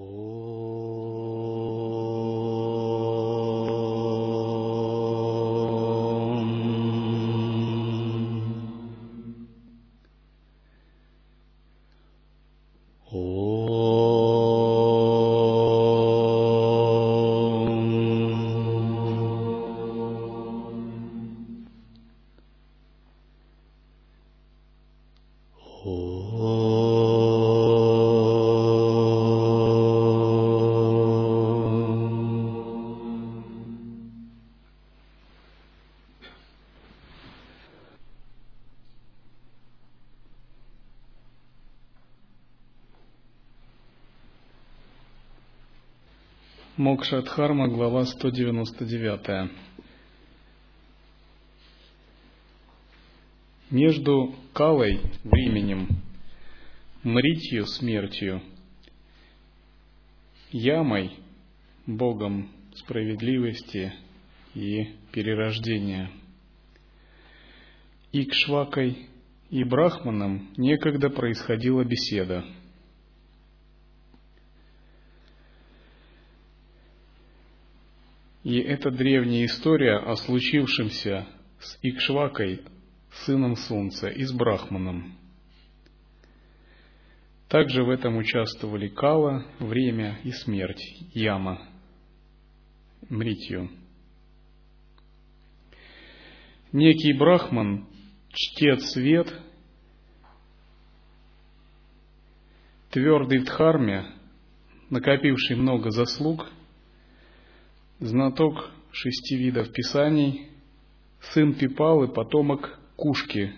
โอ้ Мокшадхарма, глава 199. Между Калой, временем, Мритью, смертью, Ямой, Богом справедливости и перерождения, Икшвакой и Брахманом некогда происходила беседа – И это древняя история о случившемся с Икшвакой, сыном Солнца, и с Брахманом. Также в этом участвовали Кала, время и смерть, Яма, Мритью. Некий Брахман, чтец свет, твердый в дхарме, накопивший много заслуг – знаток шести видов писаний, сын Пипалы, потомок Кушки,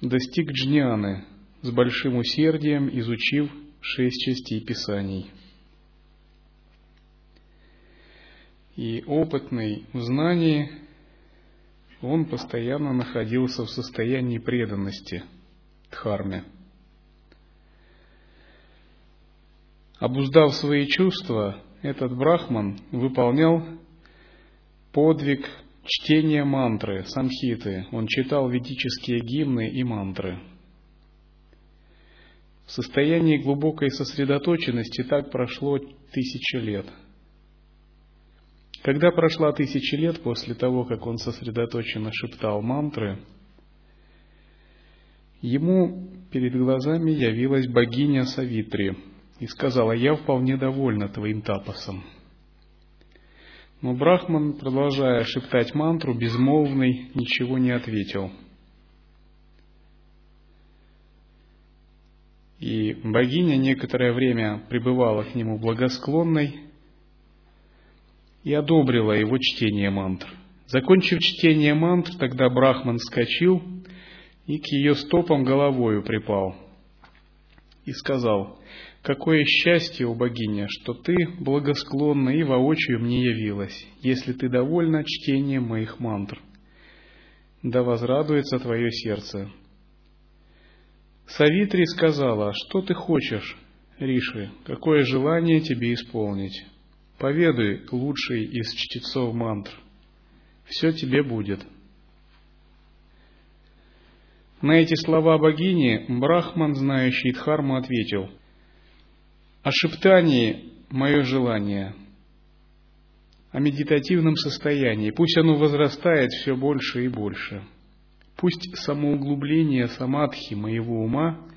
достиг джняны с большим усердием, изучив шесть частей писаний. И опытный в знании, он постоянно находился в состоянии преданности Дхарме – Обуздав свои чувства, этот брахман выполнял подвиг чтения мантры, самхиты. Он читал ведические гимны и мантры. В состоянии глубокой сосредоточенности так прошло тысячи лет. Когда прошла тысячи лет после того, как он сосредоточенно шептал мантры, ему перед глазами явилась богиня Савитри – и сказала, я вполне довольна твоим тапосом. Но Брахман, продолжая шептать мантру, безмолвный, ничего не ответил. И богиня некоторое время пребывала к нему благосклонной и одобрила его чтение мантр. Закончив чтение мантр, тогда Брахман вскочил и к ее стопам головою припал и сказал, Какое счастье, о богиня, что ты благосклонна и воочию мне явилась, если ты довольна чтением моих мантр. Да возрадуется твое сердце. Савитри сказала, что ты хочешь, Риши, какое желание тебе исполнить. Поведай лучший из чтецов мантр. Все тебе будет. На эти слова богини Брахман, знающий Дхарму, ответил – о шептании мое желание, о медитативном состоянии. Пусть оно возрастает все больше и больше. Пусть самоуглубление самадхи моего ума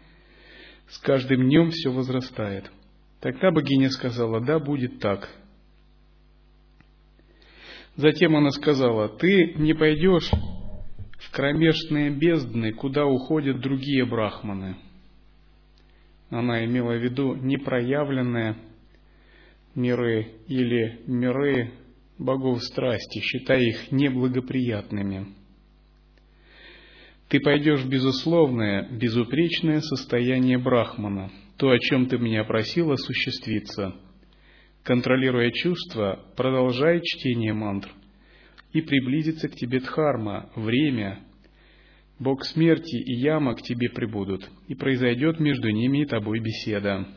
с каждым днем все возрастает. Тогда богиня сказала, да, будет так. Затем она сказала, ты не пойдешь в кромешные бездны, куда уходят другие брахманы – она имела в виду непроявленные миры или миры богов страсти, считая их неблагоприятными. Ты пойдешь в безусловное, безупречное состояние Брахмана, то, о чем ты меня просил, осуществиться. Контролируя чувства, продолжай чтение мантр, и приблизится к тебе Дхарма, время, Бог смерти и яма к тебе прибудут, и произойдет между ними и тобой беседа.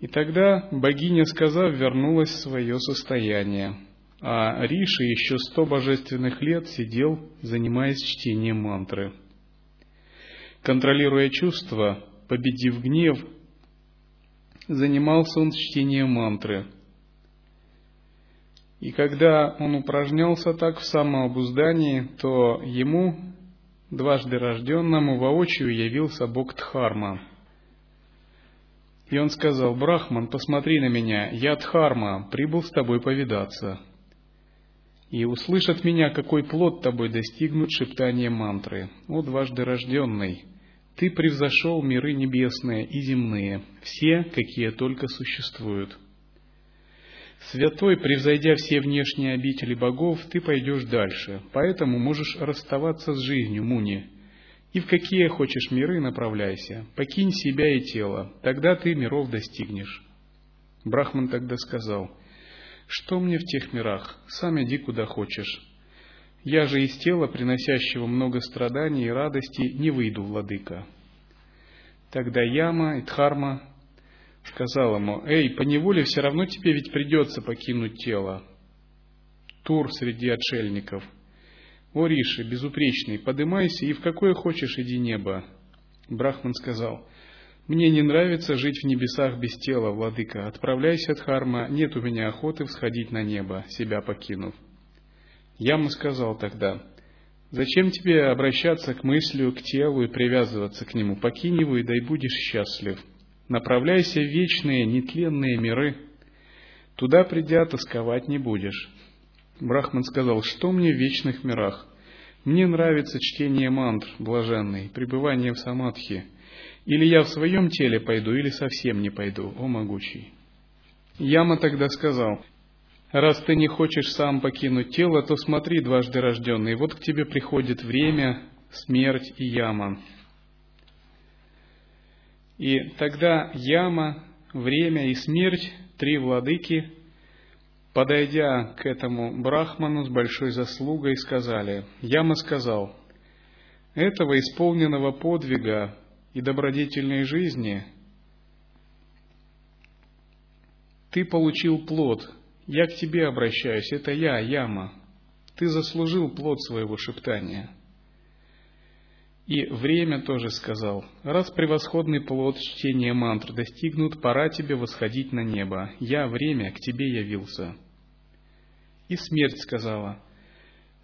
И тогда богиня, сказав, вернулась в свое состояние, а Риши еще сто божественных лет сидел, занимаясь чтением мантры. Контролируя чувства, победив гнев, занимался он чтением мантры. И когда он упражнялся так в самообуздании, то ему, дважды рожденному, воочию явился Бог Дхарма. И он сказал, «Брахман, посмотри на меня, я Дхарма, прибыл с тобой повидаться» и услышат меня, какой плод тобой достигнут шептания мантры. О, дважды рожденный, ты превзошел миры небесные и земные, все, какие только существуют. Святой, превзойдя все внешние обители богов, ты пойдешь дальше, поэтому можешь расставаться с жизнью, Муни, и в какие хочешь миры направляйся, покинь себя и тело, тогда ты миров достигнешь. Брахман тогда сказал — что мне в тех мирах? Сам иди куда хочешь. Я же из тела, приносящего много страданий и радости, не выйду, владыка. Тогда Яма и Дхарма сказал ему, «Эй, по неволе все равно тебе ведь придется покинуть тело. Тур среди отшельников. О, Риши, безупречный, подымайся и в какое хочешь иди небо». Брахман сказал, мне не нравится жить в небесах без тела, владыка. Отправляйся, Дхарма, нет у меня охоты всходить на небо, себя покинув. Яма сказал тогда, Зачем тебе обращаться к мыслю, к телу и привязываться к нему? Покинь его, и дай будешь счастлив. Направляйся в вечные, нетленные миры. Туда, придя, тосковать не будешь. Брахман сказал, что мне в вечных мирах? Мне нравится чтение мантр, блаженный, пребывание в самадхи, или я в своем теле пойду, или совсем не пойду, о могучий. Яма тогда сказал, раз ты не хочешь сам покинуть тело, то смотри, дважды рожденный, вот к тебе приходит время, смерть и яма. И тогда яма, время и смерть, три владыки, подойдя к этому брахману с большой заслугой, сказали, Яма сказал, этого исполненного подвига и добродетельной жизни, ты получил плод. Я к тебе обращаюсь, это я, Яма. Ты заслужил плод своего шептания. И время тоже сказал, раз превосходный плод чтения мантр достигнут, пора тебе восходить на небо. Я, время, к тебе явился. И смерть сказала,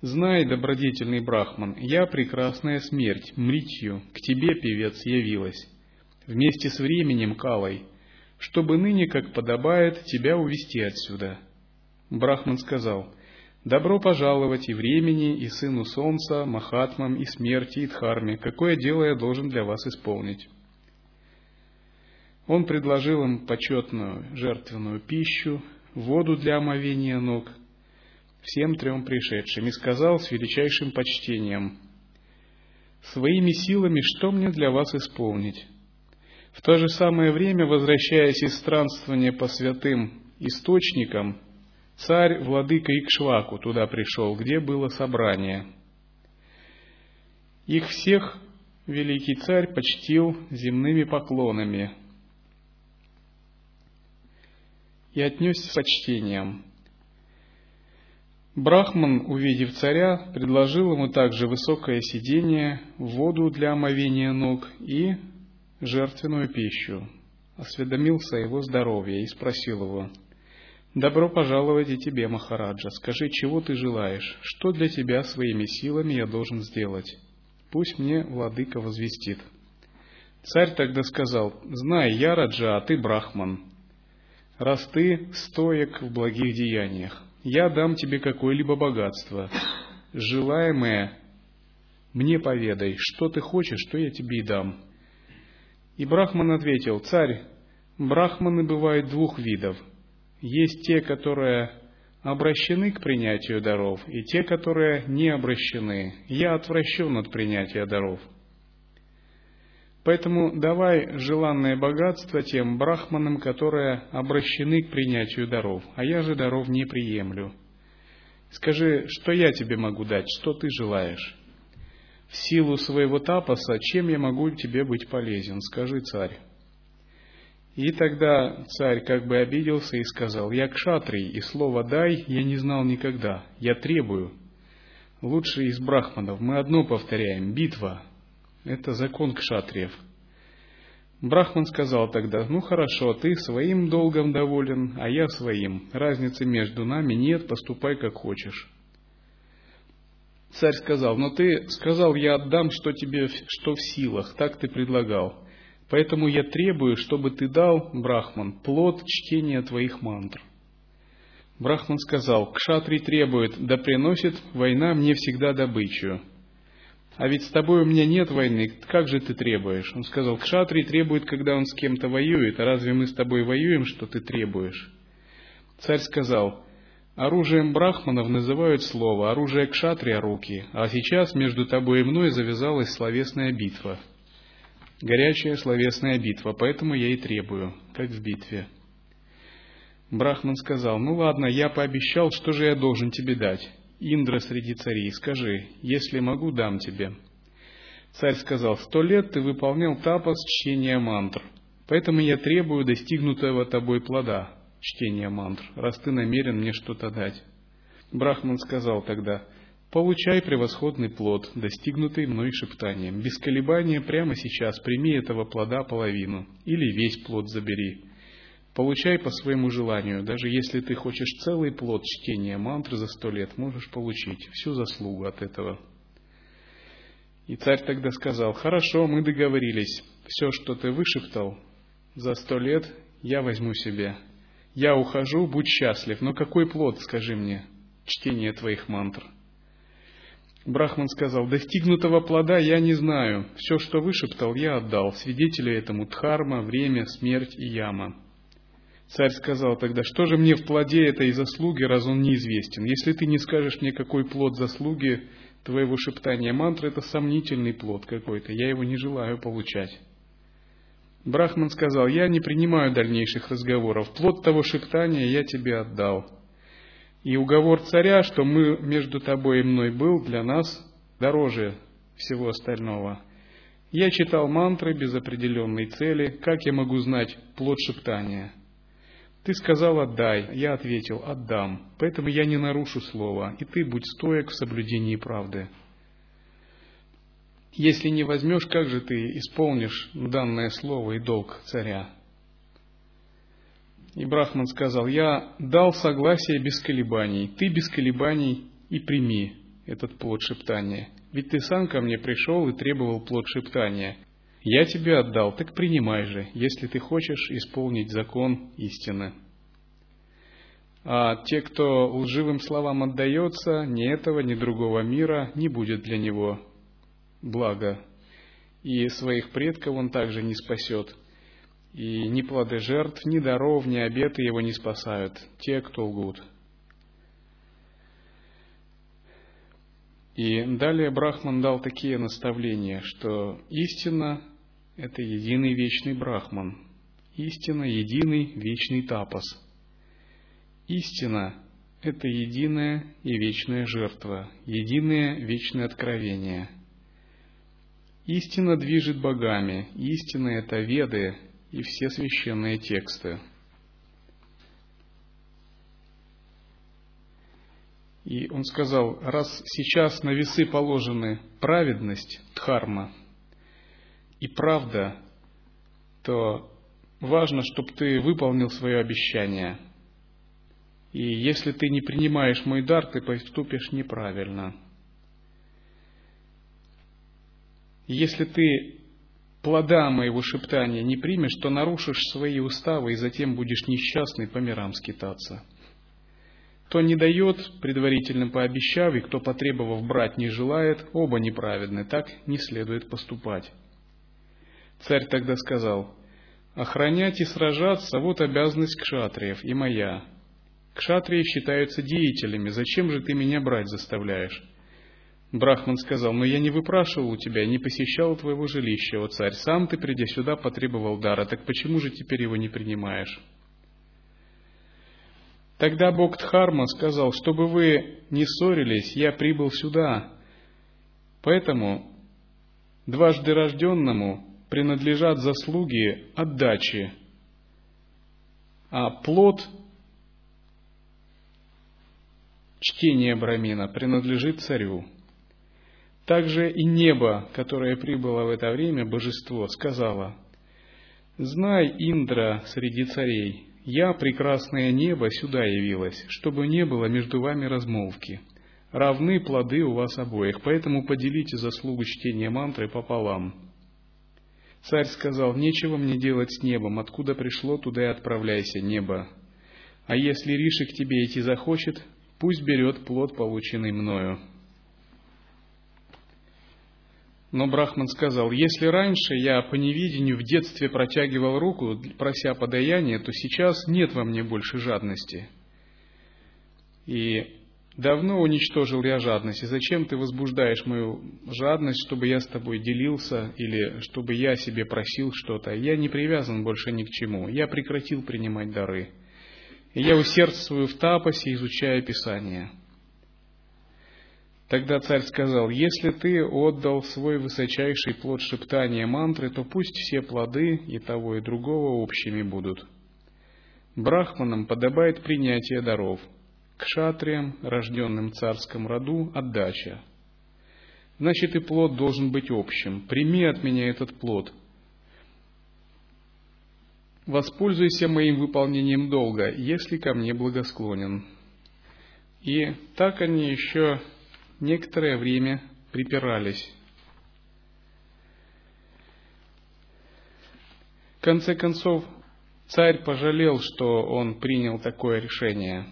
Знай, добродетельный брахман, я прекрасная смерть, мритью, к тебе, певец, явилась, вместе с временем калой, чтобы ныне, как подобает, тебя увести отсюда. Брахман сказал, Добро пожаловать и времени, и сыну солнца, Махатмам, и смерти, и Дхарме, какое дело я должен для вас исполнить. Он предложил им почетную жертвенную пищу, воду для омовения ног — всем трем пришедшим и сказал с величайшим почтением, «Своими силами что мне для вас исполнить?» В то же самое время, возвращаясь из странствования по святым источникам, царь, владыка Икшваку туда пришел, где было собрание. Их всех великий царь почтил земными поклонами и отнесся с почтением. Брахман, увидев царя, предложил ему также высокое сиденье, воду для омовения ног и жертвенную пищу. Осведомился о его здоровье и спросил его, «Добро пожаловать и тебе, Махараджа, скажи, чего ты желаешь, что для тебя своими силами я должен сделать? Пусть мне владыка возвестит». Царь тогда сказал, «Знай, я Раджа, а ты Брахман, раз ты стоек в благих деяниях я дам тебе какое-либо богатство. Желаемое мне поведай, что ты хочешь, что я тебе и дам. И Брахман ответил, царь, брахманы бывают двух видов. Есть те, которые обращены к принятию даров, и те, которые не обращены. Я отвращен от принятия даров. Поэтому давай желанное богатство тем брахманам, которые обращены к принятию даров, а я же даров не приемлю. Скажи, что я тебе могу дать, что ты желаешь? В силу своего тапаса, чем я могу тебе быть полезен? Скажи, царь. И тогда царь как бы обиделся и сказал, я кшатрий, и слово «дай» я не знал никогда, я требую. Лучше из брахманов мы одно повторяем, битва, это закон кшатриев. Брахман сказал тогда, ну хорошо, ты своим долгом доволен, а я своим. Разницы между нами нет, поступай как хочешь. Царь сказал, но ты сказал, я отдам, что тебе, что в силах, так ты предлагал. Поэтому я требую, чтобы ты дал, Брахман, плод чтения твоих мантр. Брахман сказал, кшатри требует, да приносит война мне всегда добычу. А ведь с тобой у меня нет войны, как же ты требуешь? Он сказал, кшатри требует, когда он с кем-то воюет, а разве мы с тобой воюем, что ты требуешь? Царь сказал, оружием брахманов называют слово, оружие кшатрия – руки, а сейчас между тобой и мной завязалась словесная битва. Горячая словесная битва, поэтому я и требую, как в битве. Брахман сказал, ну ладно, я пообещал, что же я должен тебе дать? Индра среди царей, скажи, если могу, дам тебе. Царь сказал, сто лет ты выполнял тапас чтения мантр, поэтому я требую достигнутого тобой плода, чтения мантр, раз ты намерен мне что-то дать. Брахман сказал тогда, получай превосходный плод, достигнутый мной шептанием. Без колебания прямо сейчас прими этого плода половину, или весь плод забери. Получай по своему желанию, даже если ты хочешь целый плод чтения мантры за сто лет, можешь получить всю заслугу от этого. И царь тогда сказал, хорошо, мы договорились, все, что ты вышептал за сто лет, я возьму себе. Я ухожу, будь счастлив, но какой плод, скажи мне, чтение твоих мантр? Брахман сказал, достигнутого плода я не знаю, все, что вышептал, я отдал, свидетели этому Дхарма, время, смерть и яма. Царь сказал тогда, что же мне в плоде этой заслуги, раз он неизвестен? Если ты не скажешь мне, какой плод заслуги твоего шептания мантры, это сомнительный плод какой-то, я его не желаю получать. Брахман сказал, я не принимаю дальнейших разговоров, плод того шептания я тебе отдал. И уговор царя, что мы между тобой и мной был, для нас дороже всего остального. Я читал мантры без определенной цели, как я могу знать плод шептания? Ты сказал «отдай», я ответил «отдам», поэтому я не нарушу слова, и ты будь стоек в соблюдении правды. Если не возьмешь, как же ты исполнишь данное слово и долг царя? И Брахман сказал, я дал согласие без колебаний, ты без колебаний и прими этот плод шептания. Ведь ты сам ко мне пришел и требовал плод шептания. Я тебе отдал, так принимай же, если ты хочешь исполнить закон истины. А те, кто лживым словам отдается, ни этого, ни другого мира не будет для него блага. И своих предков он также не спасет. И ни плоды жертв, ни даров, ни обеты его не спасают, те, кто лгут. И далее Брахман дал такие наставления, что истина – это единый вечный Брахман, истина – единый вечный тапас. Истина – это единая и вечная жертва, единое вечное откровение. Истина движет богами, истина – это веды и все священные тексты – И он сказал, раз сейчас на весы положены праведность, дхарма, и правда, то важно, чтобы ты выполнил свое обещание. И если ты не принимаешь мой дар, ты поступишь неправильно. Если ты плода моего шептания не примешь, то нарушишь свои уставы и затем будешь несчастный по мирам скитаться. Кто не дает, предварительно пообещав, и кто, потребовав брать, не желает, оба неправедны, так не следует поступать. Царь тогда сказал, «Охранять и сражаться – вот обязанность кшатриев и моя. Кшатрии считаются деятелями, зачем же ты меня брать заставляешь?» Брахман сказал, «Но я не выпрашивал у тебя, не посещал твоего жилища, о царь, сам ты, придя сюда, потребовал дара, так почему же теперь его не принимаешь?» Тогда Бог Дхарма сказал, чтобы вы не ссорились, я прибыл сюда. Поэтому дважды рожденному принадлежат заслуги отдачи, а плод чтения Брамина принадлежит царю. Также и небо, которое прибыло в это время, божество, сказала, Знай, Индра, среди царей, я, прекрасное небо, сюда явилась, чтобы не было между вами размолвки. Равны плоды у вас обоих, поэтому поделите заслугу чтения мантры пополам. Царь сказал, нечего мне делать с небом, откуда пришло, туда и отправляйся, небо. А если Риши к тебе идти захочет, пусть берет плод, полученный мною. Но Брахман сказал, если раньше я по невидению в детстве протягивал руку, прося подаяния, то сейчас нет во мне больше жадности. И давно уничтожил я жадность. И зачем ты возбуждаешь мою жадность, чтобы я с тобой делился или чтобы я себе просил что-то? Я не привязан больше ни к чему. Я прекратил принимать дары. И я усердствую в тапосе, изучая Писание. Тогда царь сказал, если ты отдал свой высочайший плод шептания мантры, то пусть все плоды и того и другого общими будут. Брахманам подобает принятие даров, к шатриям, рожденным в царском роду, отдача. Значит, и плод должен быть общим. Прими от меня этот плод. Воспользуйся моим выполнением долга, если ко мне благосклонен. И так они еще некоторое время припирались. В конце концов, царь пожалел, что он принял такое решение.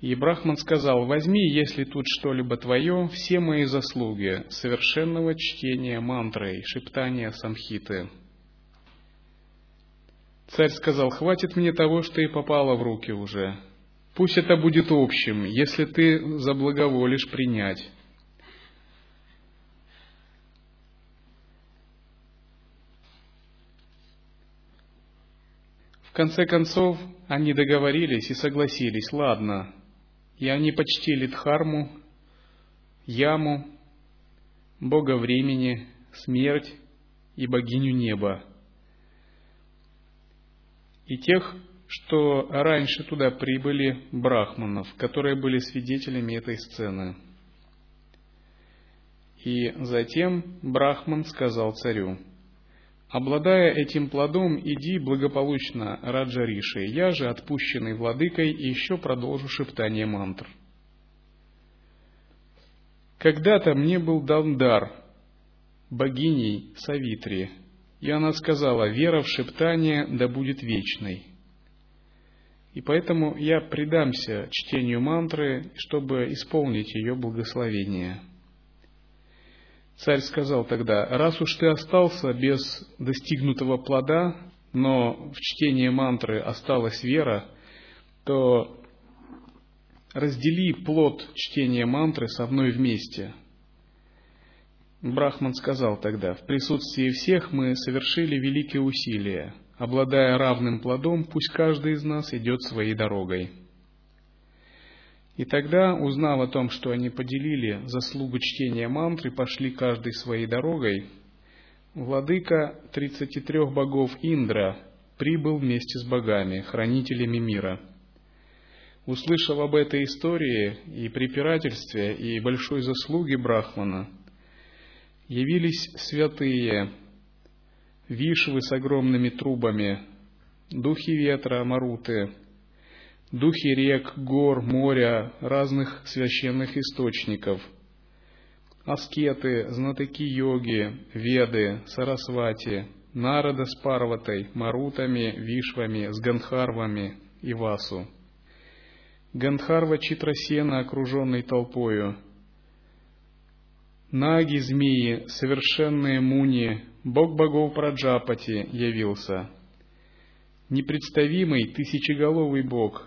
И Брахман сказал, возьми, если тут что-либо твое, все мои заслуги совершенного чтения мантры и шептания самхиты. Царь сказал, хватит мне того, что и попало в руки уже. Пусть это будет общим, если ты заблаговолишь принять. В конце концов, они договорились и согласились, ладно, и они почтили Дхарму, Яму, Бога времени, смерть и богиню неба. И тех, что раньше туда прибыли брахманов, которые были свидетелями этой сцены. И затем Брахман сказал царю, «Обладая этим плодом, иди благополучно, Раджариши, я же, отпущенный владыкой, еще продолжу шептание мантр». Когда-то мне был дан дар богиней Савитри, и она сказала, «Вера в шептание да будет вечной». И поэтому я предамся чтению мантры, чтобы исполнить ее благословение. Царь сказал тогда, раз уж ты остался без достигнутого плода, но в чтении мантры осталась вера, то раздели плод чтения мантры со мной вместе. Брахман сказал тогда, в присутствии всех мы совершили великие усилия – Обладая равным плодом, пусть каждый из нас идет своей дорогой. И тогда, узнав о том, что они поделили заслугу чтения мантры, пошли каждый своей дорогой, владыка 33 богов Индра прибыл вместе с богами, хранителями мира. Услышав об этой истории и препирательстве, и большой заслуге Брахмана, явились святые вишвы с огромными трубами, духи ветра, маруты, духи рек, гор, моря, разных священных источников, аскеты, знатоки йоги, веды, сарасвати, народа с парватой, марутами, вишвами, с гандхарвами и васу. Гандхарва Читрасена, окруженный толпою, наги змеи, совершенные муни, Бог богов Праджапати явился, непредставимый тысячеголовый Бог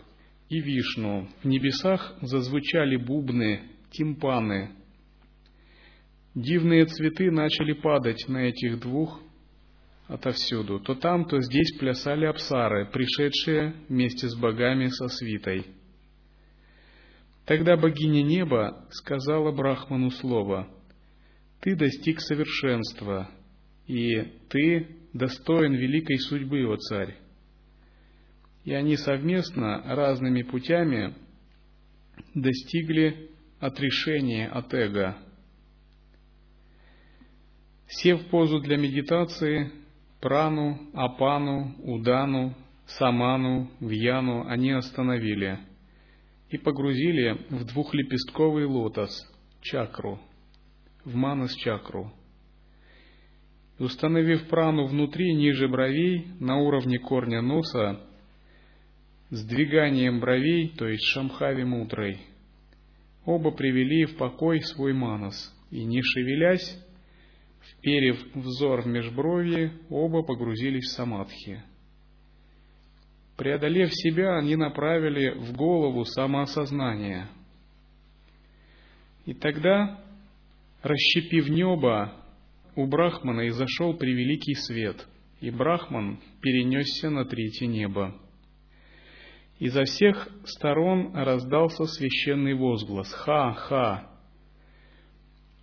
и Вишну. В небесах зазвучали бубны, тимпаны. Дивные цветы начали падать на этих двух отовсюду. То там, то здесь плясали абсары, пришедшие вместе с богами со свитой. Тогда богиня неба сказала Брахману слово, «Ты достиг совершенства, и ты достоин великой судьбы, о царь. И они совместно разными путями достигли отрешения от эго. Сев позу для медитации, Прану, Апану, Удану, Саману, Вьяну они остановили и погрузили в двухлепестковый лотос, чакру, в манас-чакру. Установив прану внутри, ниже бровей, на уровне корня носа, с двиганием бровей, то есть шамхави мудрой, оба привели в покой свой манас, и, не шевелясь, вперев взор в межбровье, оба погрузились в самадхи. Преодолев себя, они направили в голову самоосознание. И тогда, расщепив небо, у Брахмана изошел превеликий свет, и Брахман перенесся на третье небо. Изо всех сторон раздался священный возглас «Ха-ха!»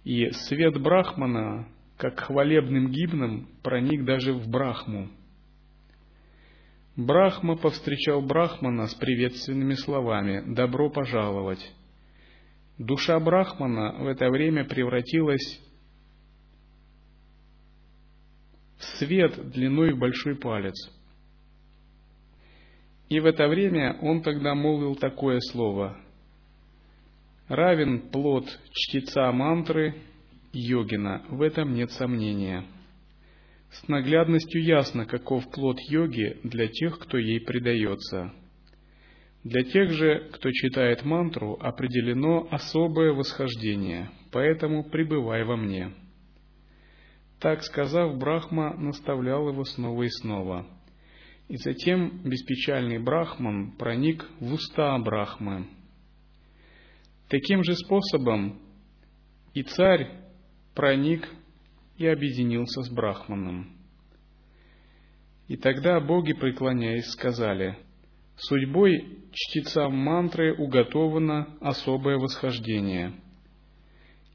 И свет Брахмана, как хвалебным гимном, проник даже в Брахму. Брахма повстречал Брахмана с приветственными словами «Добро пожаловать!». Душа Брахмана в это время превратилась в свет длиной в большой палец – и в это время он тогда молвил такое слово. Равен плод чтеца мантры йогина, в этом нет сомнения. С наглядностью ясно, каков плод йоги для тех, кто ей предается. Для тех же, кто читает мантру, определено особое восхождение, поэтому пребывай во мне. Так сказав, Брахма наставлял его снова и снова – и затем беспечальный Брахман проник в уста Брахмы. Таким же способом и царь проник и объединился с Брахманом. И тогда боги, преклоняясь, сказали, «Судьбой чтецам мантры уготовано особое восхождение,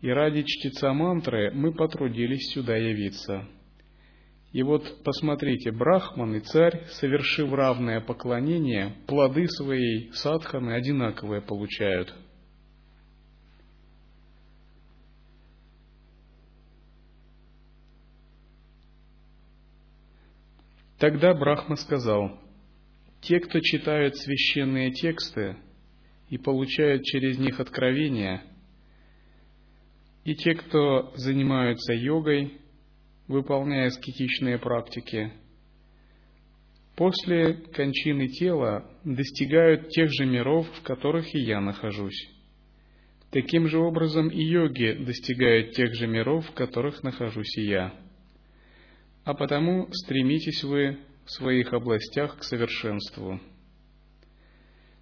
и ради чтеца мантры мы потрудились сюда явиться». И вот посмотрите, Брахман и царь, совершив равное поклонение, плоды своей садханы одинаковые получают. Тогда Брахма сказал, те, кто читают священные тексты и получают через них откровения, и те, кто занимаются йогой, выполняя аскетичные практики, после кончины тела достигают тех же миров, в которых и я нахожусь. Таким же образом и йоги достигают тех же миров, в которых нахожусь и я. А потому стремитесь вы в своих областях к совершенству.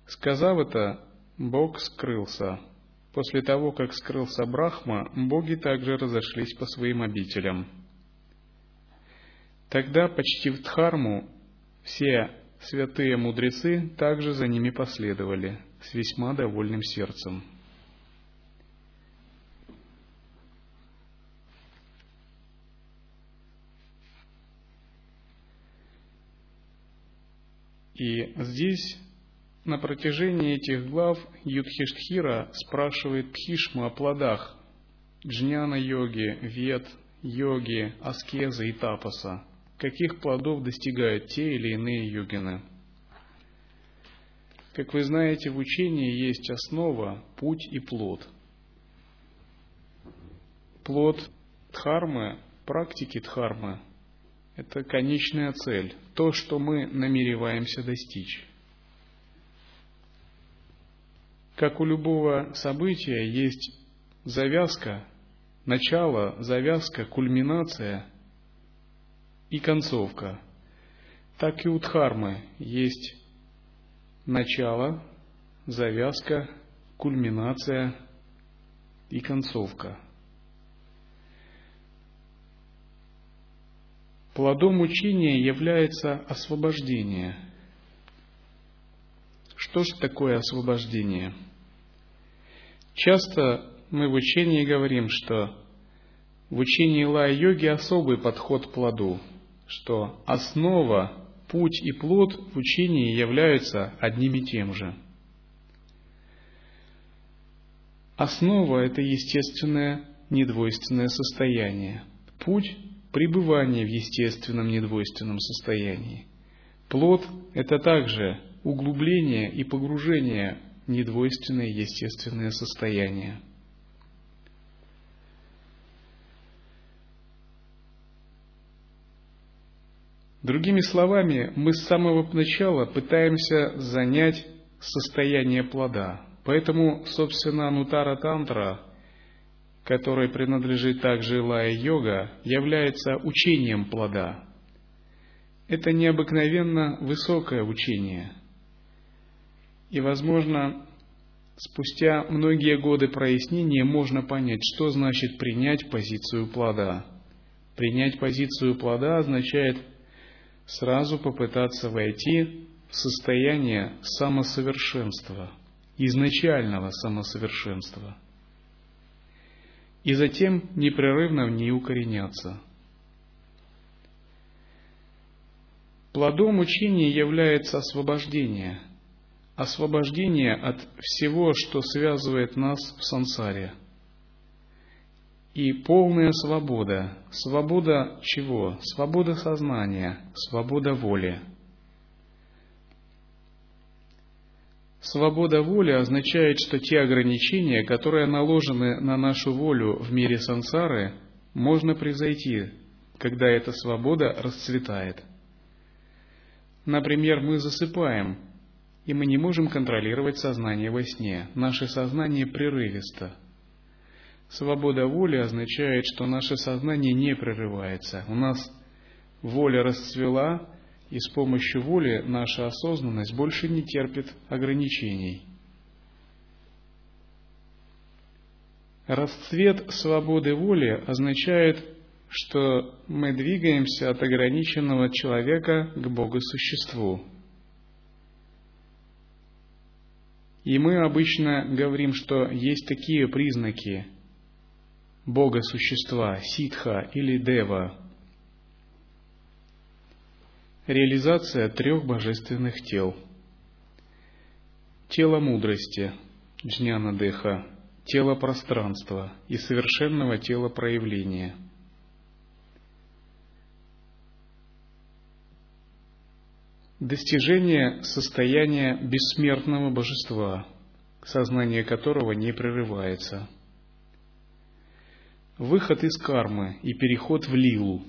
Сказав это, Бог скрылся. После того, как скрылся Брахма, боги также разошлись по своим обителям. Тогда, почтив Дхарму, все святые мудрецы также за ними последовали с весьма довольным сердцем. И здесь на протяжении этих глав Юдхиштхира спрашивает Пхишму о плодах джняна-йоги, вед, йоги, аскезы и тапаса – каких плодов достигают те или иные йогины. Как вы знаете, в учении есть основа, путь и плод. Плод дхармы, практики дхармы – это конечная цель, то, что мы намереваемся достичь. Как у любого события есть завязка, начало, завязка, кульминация – и концовка. Так и у Дхармы есть начало, завязка, кульминация и концовка. Плодом учения является освобождение. Что же такое освобождение? Часто мы в учении говорим, что в учении лая-йоги особый подход к плоду – что основа, путь и плод в учении являются одним и тем же. Основа – это естественное, недвойственное состояние. Путь пребывание в естественном недвойственном состоянии. Плод – это также углубление и погружение в недвойственное естественное состояние. Другими словами, мы с самого начала пытаемся занять состояние плода. Поэтому, собственно, Нутара Тантра, которой принадлежит также Лая Йога, является учением плода. Это необыкновенно высокое учение. И, возможно, спустя многие годы прояснения можно понять, что значит принять позицию плода. Принять позицию плода означает – сразу попытаться войти в состояние самосовершенства, изначального самосовершенства, и затем непрерывно в ней укореняться. Плодом учения является освобождение, освобождение от всего, что связывает нас в сансаре – и полная свобода. Свобода чего? Свобода сознания, свобода воли. Свобода воли означает, что те ограничения, которые наложены на нашу волю в мире сансары, можно превзойти, когда эта свобода расцветает. Например, мы засыпаем, и мы не можем контролировать сознание во сне. Наше сознание прерывисто – Свобода воли означает, что наше сознание не прерывается. У нас воля расцвела, и с помощью воли наша осознанность больше не терпит ограничений. Расцвет свободы воли означает, что мы двигаемся от ограниченного человека к Богосуществу. И мы обычно говорим, что есть такие признаки Бога-существа, ситха или дева. Реализация трех божественных тел. Тело мудрости, джняна деха, тело пространства и совершенного тела проявления. Достижение состояния бессмертного божества, сознание которого не прерывается – выход из кармы и переход в лилу,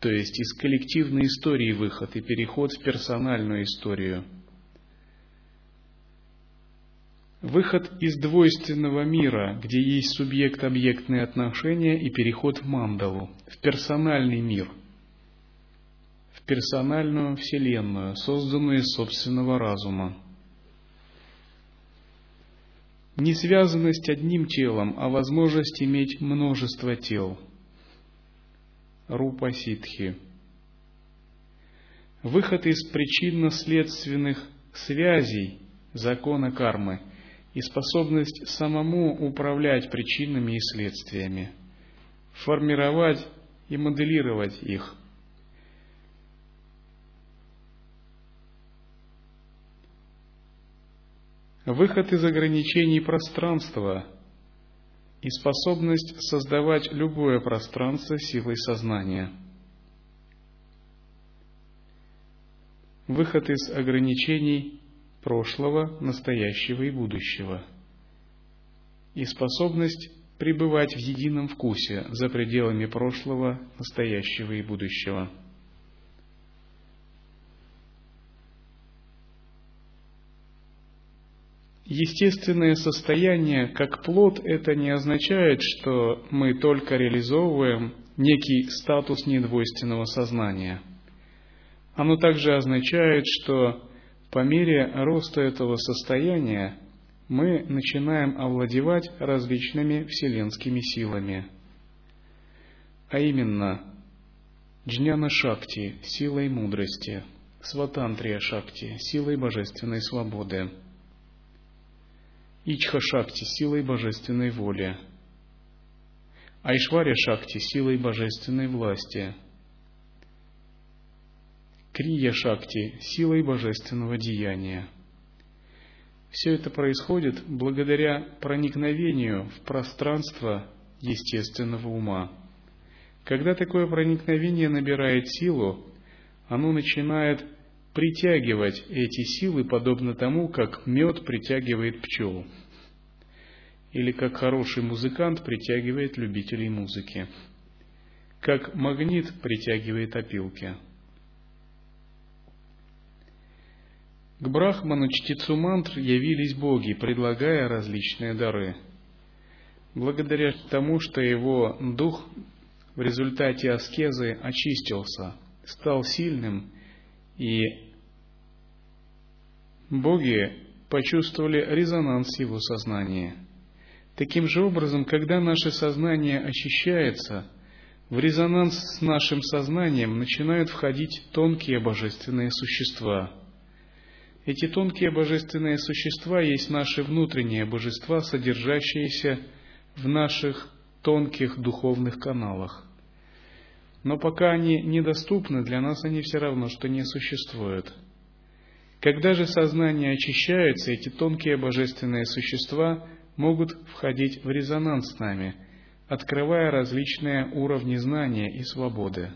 то есть из коллективной истории выход и переход в персональную историю. Выход из двойственного мира, где есть субъект-объектные отношения, и переход в мандалу, в персональный мир, персональную вселенную, созданную из собственного разума не связанность одним телом, а возможность иметь множество тел. Рупа Ситхи. Выход из причинно-следственных связей закона кармы и способность самому управлять причинами и следствиями, формировать и моделировать их – выход из ограничений пространства и способность создавать любое пространство силой сознания. Выход из ограничений прошлого, настоящего и будущего. И способность пребывать в едином вкусе за пределами прошлого, настоящего и будущего. Естественное состояние как плод это не означает, что мы только реализовываем некий статус недвойственного сознания. Оно также означает, что по мере роста этого состояния мы начинаем овладевать различными вселенскими силами. А именно, джняна шакти – силой мудрости, сватантрия шакти – силой божественной свободы – Ичха Шакти – силой божественной воли. Айшваря Шакти – силой божественной власти. Крия Шакти – силой божественного деяния. Все это происходит благодаря проникновению в пространство естественного ума, Когда такое проникновение набирает силу, оно начинает притягивать эти силы, подобно тому, как мед притягивает пчел, или как хороший музыкант притягивает любителей музыки, как магнит притягивает опилки. К Брахману, чтецу мантр, явились боги, предлагая различные дары. Благодаря тому, что его дух в результате аскезы очистился, стал сильным, и боги почувствовали резонанс его сознания. Таким же образом, когда наше сознание очищается, в резонанс с нашим сознанием начинают входить тонкие божественные существа. Эти тонкие божественные существа есть наши внутренние божества, содержащиеся в наших тонких духовных каналах. Но пока они недоступны, для нас они все равно, что не существуют. Когда же сознание очищается, эти тонкие божественные существа могут входить в резонанс с нами, открывая различные уровни знания и свободы.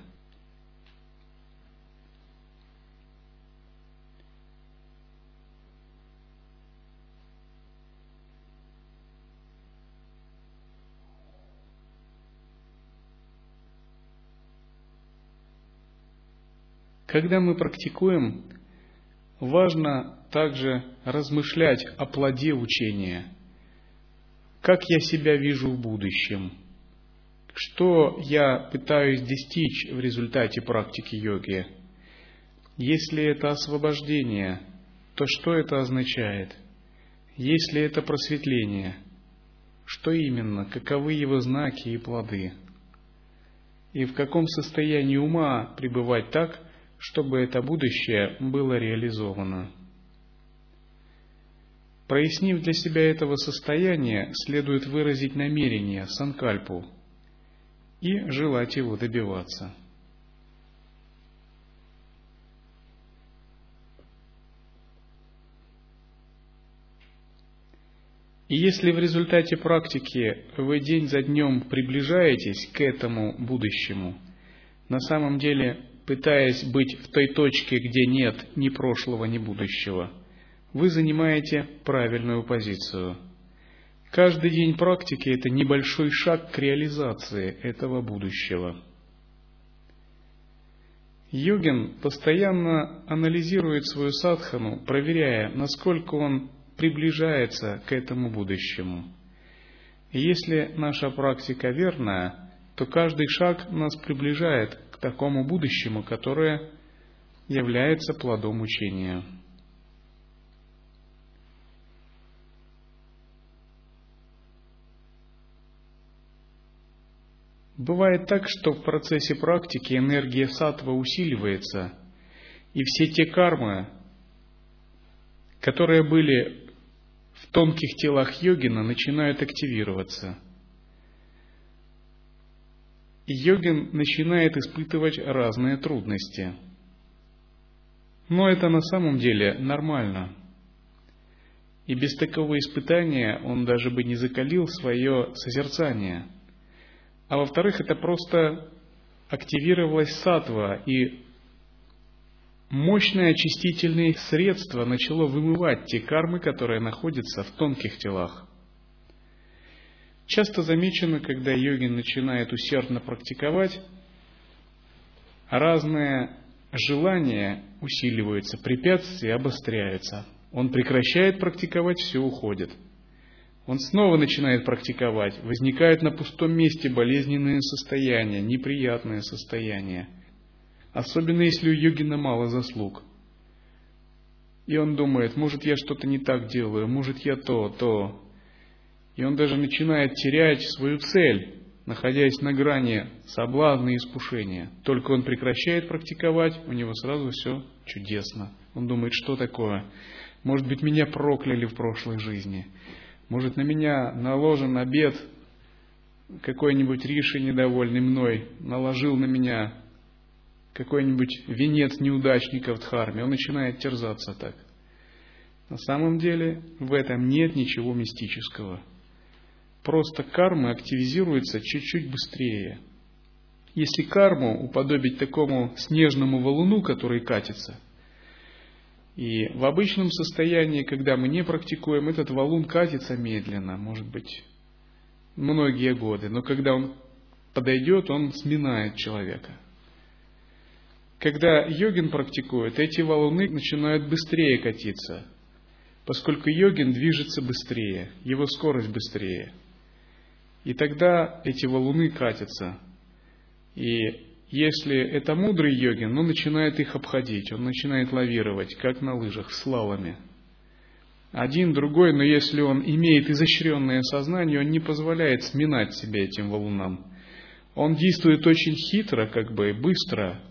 Когда мы практикуем, важно также размышлять о плоде учения. Как я себя вижу в будущем? Что я пытаюсь достичь в результате практики йоги? Если это освобождение, то что это означает? Если это просветление, что именно, каковы его знаки и плоды? И в каком состоянии ума пребывать так, чтобы это будущее было реализовано. Прояснив для себя этого состояния, следует выразить намерение, санкальпу, и желать его добиваться. И если в результате практики вы день за днем приближаетесь к этому будущему, на самом деле пытаясь быть в той точке, где нет ни прошлого, ни будущего, вы занимаете правильную позицию. Каждый день практики – это небольшой шаг к реализации этого будущего. Йогин постоянно анализирует свою садхану, проверяя, насколько он приближается к этому будущему. Если наша практика верная, то каждый шаг нас приближает такому будущему, которое является плодом учения. Бывает так, что в процессе практики энергия сатва усиливается, и все те кармы, которые были в тонких телах йогина, начинают активироваться – йогин начинает испытывать разные трудности. Но это на самом деле нормально. И без такого испытания он даже бы не закалил свое созерцание. А во-вторых, это просто активировалась сатва, и мощное очистительное средство начало вымывать те кармы, которые находятся в тонких телах. Часто замечено, когда йогин начинает усердно практиковать, разные желания усиливаются, препятствия обостряются. Он прекращает практиковать, все уходит. Он снова начинает практиковать, возникают на пустом месте болезненные состояния, неприятные состояния. Особенно если у йогина мало заслуг. И он думает, может я что-то не так делаю, может я то, то. И он даже начинает терять свою цель, находясь на грани соблазна и искушения. Только он прекращает практиковать, у него сразу все чудесно. Он думает, что такое? Может быть, меня прокляли в прошлой жизни. Может, на меня наложен обед какой-нибудь Риши, недовольный мной, наложил на меня какой-нибудь венец неудачника в Дхарме. Он начинает терзаться так. На самом деле в этом нет ничего мистического – Просто карма активизируется чуть-чуть быстрее. если карму уподобить такому снежному валуну, который катится, и в обычном состоянии, когда мы не практикуем, этот валун катится медленно, может быть, многие годы, но когда он подойдет, он сминает человека. Когда йогин практикует, эти валуны начинают быстрее катиться, поскольку йогин движется быстрее, его скорость быстрее. И тогда эти валуны катятся. И если это мудрый йогин, он начинает их обходить, он начинает лавировать, как на лыжах, слалами. Один, другой, но если он имеет изощренное сознание, он не позволяет сминать себя этим валунам. Он действует очень хитро, как бы быстро,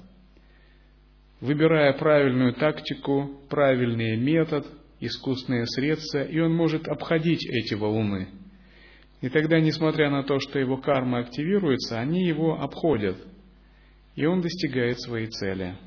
выбирая правильную тактику, правильный метод, искусственные средства, и он может обходить эти валуны. И тогда, несмотря на то, что его карма активируется, они его обходят, и он достигает своей цели.